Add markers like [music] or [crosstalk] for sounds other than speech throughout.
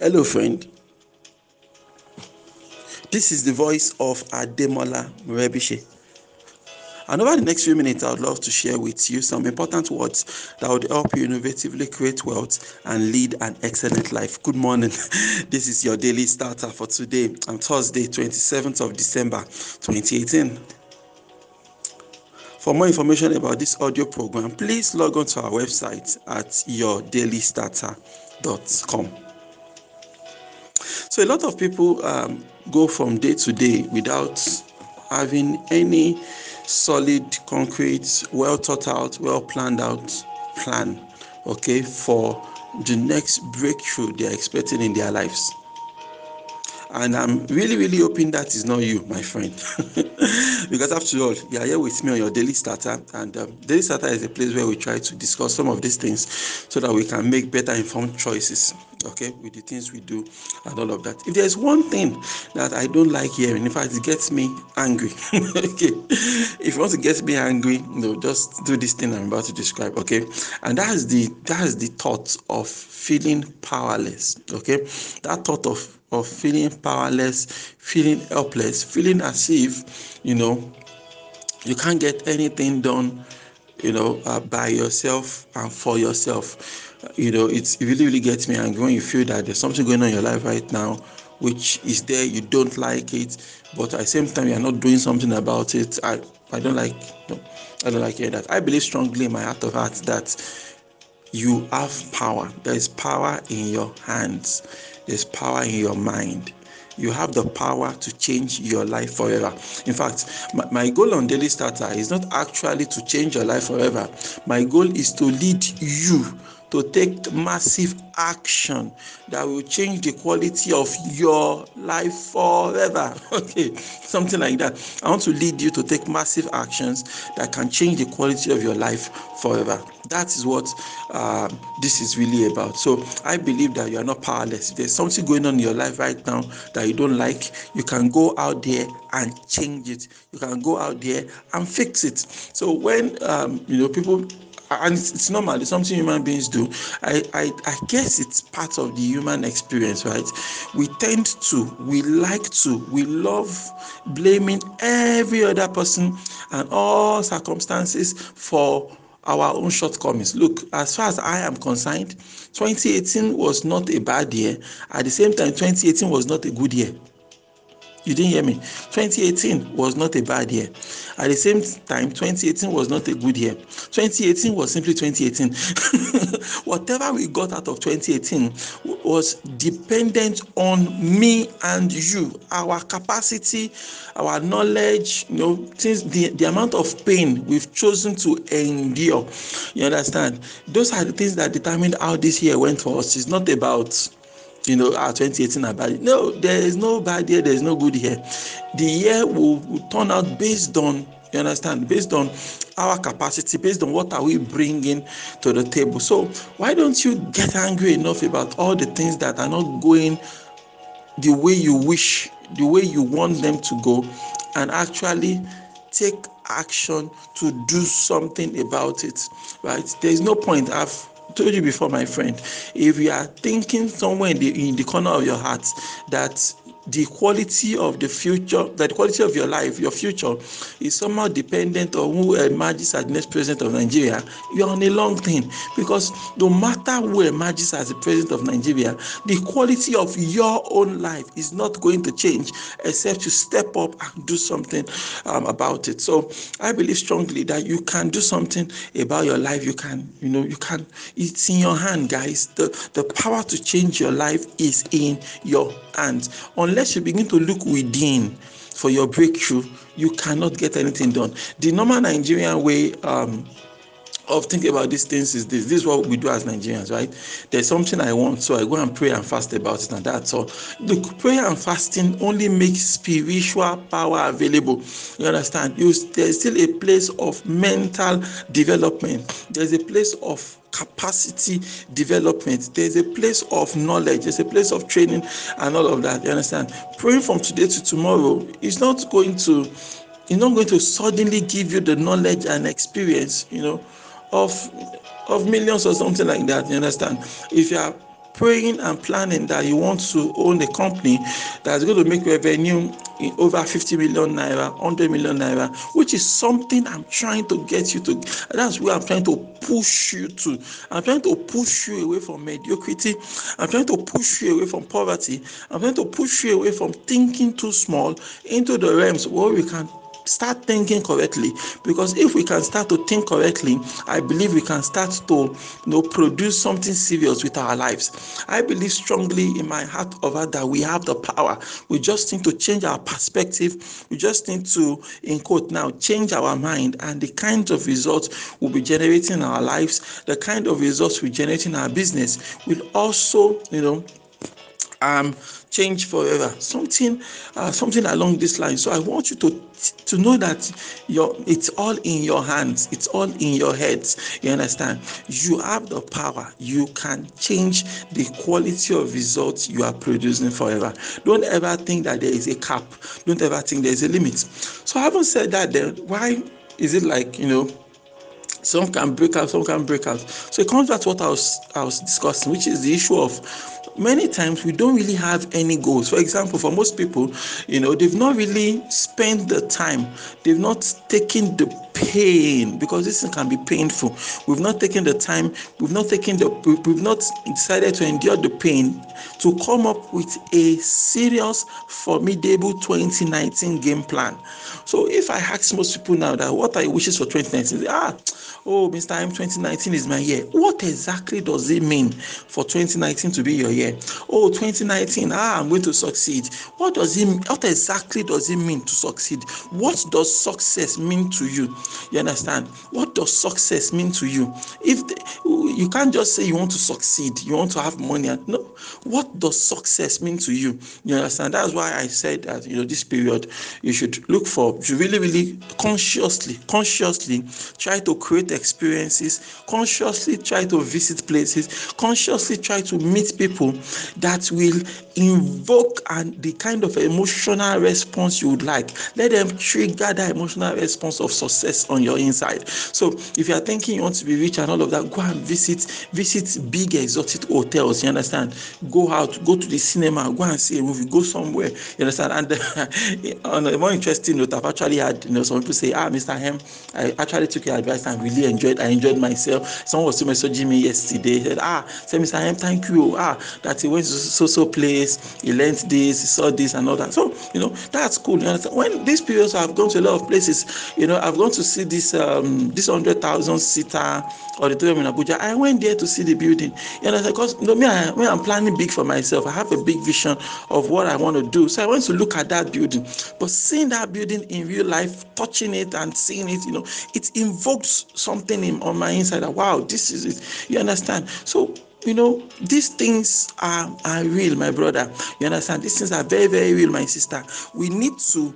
Hello, friend. This is the voice of Ademola Morebise. And over the next few minutes, I would love to share with you some important words that would help you innovatively create wealth and lead an excellent life. Good morning. [laughs] This is your daily starter for today on Thursday, 27th of December, 2018. For more information about this audio program, please log on to our website at yourdailystarter.com. So a lot of people um, go from day to day without having any solid, concrete, well thought out, well planned out plan, okay, for the next breakthrough they are expecting in their lives. And I'm really, really hoping that is not you, my friend. [laughs] because after all, you are here with me on your daily starter. And um, daily starter is a place where we try to discuss some of these things so that we can make better informed choices, okay, with the things we do and all of that. If there's one thing that I don't like hearing, in fact, it gets me angry. [laughs] okay. If you want to get me angry, you know, just do this thing I'm about to describe, okay? And that's the that's the thought of feeling powerless. Okay, that thought of of feeling powerless, feeling helpless, feeling as if you know you can't get anything done, you know, uh, by yourself and for yourself. You know, it really, really gets me angry when you feel that there's something going on in your life right now, which is there, you don't like it, but at the same time, you're not doing something about it. I, I don't like, no, I don't like hearing that. I believe strongly in my heart of hearts that you have power. There is power in your hands, there's power in your mind. You have the power to change your life forever. In fact, my, my goal on Daily Starter is not actually to change your life forever. My goal is to lead you to take massive action that will change the quality of your life forever. [laughs] Okay, something like that. I want to lead you to take massive actions that can change the quality of your life forever. That is what uh, this is really about. So I believe that you are not powerless. If there's something going on in your life right now that you don't like, you can go out there and change it. You can go out there and fix it. So when um, you know people and it's, normal. It's something human beings do. I, I i guess it's part of the human experience right? We tend to we like to we love blaming every other person and all circumstances for our own shortcomings. Look as far as i am concerned 2018 was not a bad year. At the same time 2018 was not a good year you didn't hear me. 2018 was not a bad year. At the same time, 2018 was not a good year. 2018 was simply 2018. [laughs] Whatever we got out of 2018 was dependent on me and you, our capacity, our knowledge, you know, things, the, the amount of pain we've chosen to endure. You understand? Those are the things that determined how this year went for us. It's not about you know, ah, 2018 are bad. No, there is no bad year, there is no good year. The year will, will turn out based on, you understand, based on our capacity, based on what are we bringing to the table. So why don't you get angry enough about all the things that are not going the way you wish, the way you want them to go, and actually take action to do something about it, right? There is no point. I've told you before, my friend, if you are thinking somewhere in the in the corner of your heart that the quality of the future, the quality of your life, your future, is somehow dependent on who emerges as next president of Nigeria, you're on a long thing. Because no matter who emerges as the president of Nigeria, the quality of your own life is not going to change except you step up and do something um, about it. So I believe strongly that you can do something about your life. You can, you know, you can, it's in your hand, guys. The, the power to change your life is in your hands. Unless unless you begin to look within for your breakthrough, you cannot get anything done. The normal Nigerian way um, of thinking about these things is this. This is what we do as Nigerians, right? There's something I want, so I go and pray and fast about it, and that's all. Look, prayer and fasting only makes spiritual power available. You understand? You, there's still a place of mental development. There's a place of capacity development. There's a place of knowledge, there's a place of training, and all of that. You understand? Praying from today to tomorrow is not going to, it's not going to suddenly give you the knowledge and experience, you know, of of millions or something like that. You understand? If you are praying and planning that you want to own a company that's going to make revenue in over 50 million naira, 100 million naira, which is something I'm trying to get you to. That's where I'm trying to push you to. I'm trying to push you away from mediocrity. I'm trying to push you away from poverty. I'm trying to push you away from thinking too small into the realms where we can start thinking correctly. Because if we can start to think correctly i believe we can start to you know produce something serious with our lives. I believe strongly in my heart heart that we have the power. We just need to change our perspective. We just need to in quote now change our mind. And the kind of results we'll be generating in our lives the kind of results we generate in our business will also you know um change forever. Something uh, something along this line. So i want you to to know that your it's all in your hands. It's all in your heads you understand? You have the power. You can change the quality of results you are producing forever. Don't ever think that there is a cap. Don't ever think there's a limit. So i haven't said that then why is it like you know some can break out some can break out? So it comes back to what i was i was discussing which is the issue of many times we don't really have any goals. For example, for most people, you know, they've not really spent the time, they've not taken the pain because this thing can be painful. We've not taken the time, we've not taken the, we've not decided to endure the pain to come up with a serious, formidable 2019 game plan. So if I ask most people now that what are your wishes for 2019? Ah, oh, Mr. M, 2019 is my year. What exactly does it mean for 2019 to be your year? Oh, 2019, ah, I'm going to succeed. What does it what exactly does it mean to succeed? What does success mean to you? You understand? What does success mean to you? If the, you can't just say you want to succeed, you want to have money. No, what does success mean to you? You understand? That's why I said that you know this period you should look for, you really, really consciously, consciously try to create experiences, consciously try to visit places, consciously try to meet people that will invoke and the kind of emotional response you would like. Let them trigger that emotional response of success on your inside. So if you are thinking you want to be rich and all of that, go and visit visit big exotic hotels. You understand? Go out, go to the cinema, go and see a movie, go somewhere. You understand? And uh, [laughs] on a more interesting note, I've actually had you know some people say, Ah, Mr. Hem, I actually took your advice and really enjoyed. I enjoyed myself. Someone was messaging me yesterday. Said, Ah, say Mr. Hem, thank you. Ah, that he went to so so place, he learned this, he saw this and all that. So you know that's cool. You understand? When these periods I've gone to a lot of places, you know, I've gone to see this um this hundred thousand seater auditorium in Abuja. I went there to see the building. You know, because you know, me, I, me, I'm planning big for myself. I have a big vision of what I want to do. So I went to look at that building. But seeing that building in real life, touching it and seeing it, you know, it invokes something in, on my inside. That, wow, this is it. You understand? So you know these things are are real my brother you understand these things are very very real my sister we need to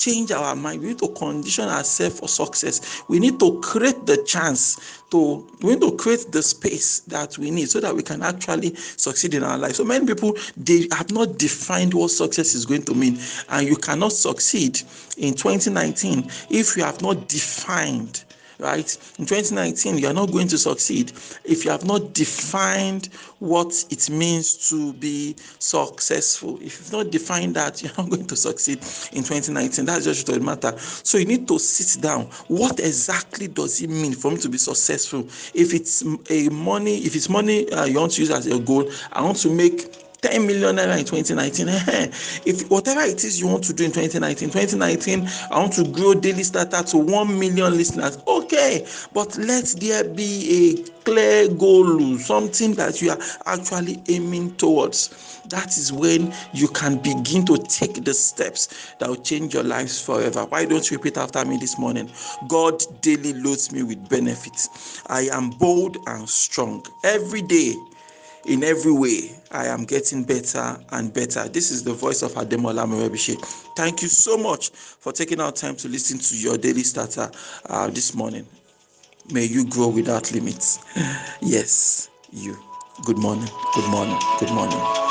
change our mind. We need to condition ourselves for success. We need to create the chance to we need to create the space that we need so that we can actually succeed in our life. So many people they have not defined what success is going to mean, and you cannot succeed in 2019 if you have not defined right? In 2019, you are not going to succeed if you have not defined what it means to be successful. If you've not defined that, you're not going to succeed in 2019. That's just the matter. So you need to sit down. What exactly does it mean for me to be successful? If it's a money, if it's money uh, you want to use as your goal, I want to make 10 million naira in 2019. Eh, if whatever it is you want to do in 2019, 2019, I want to grow daily starter to 1 million listeners. Okay, but let there be a clear goal, something that you are actually aiming towards. That is when you can begin to take the steps that will change your lives forever. Why don't you repeat after me this morning? God daily loads me with benefits. I am bold and strong. Every day, in every way, I am getting better and better. This is the voice of Ademola Morebise. Thank you so much for taking our time to listen to your daily starter uh, this morning. May you grow without limits. [laughs] yes, you. Good morning. Good morning. Good morning.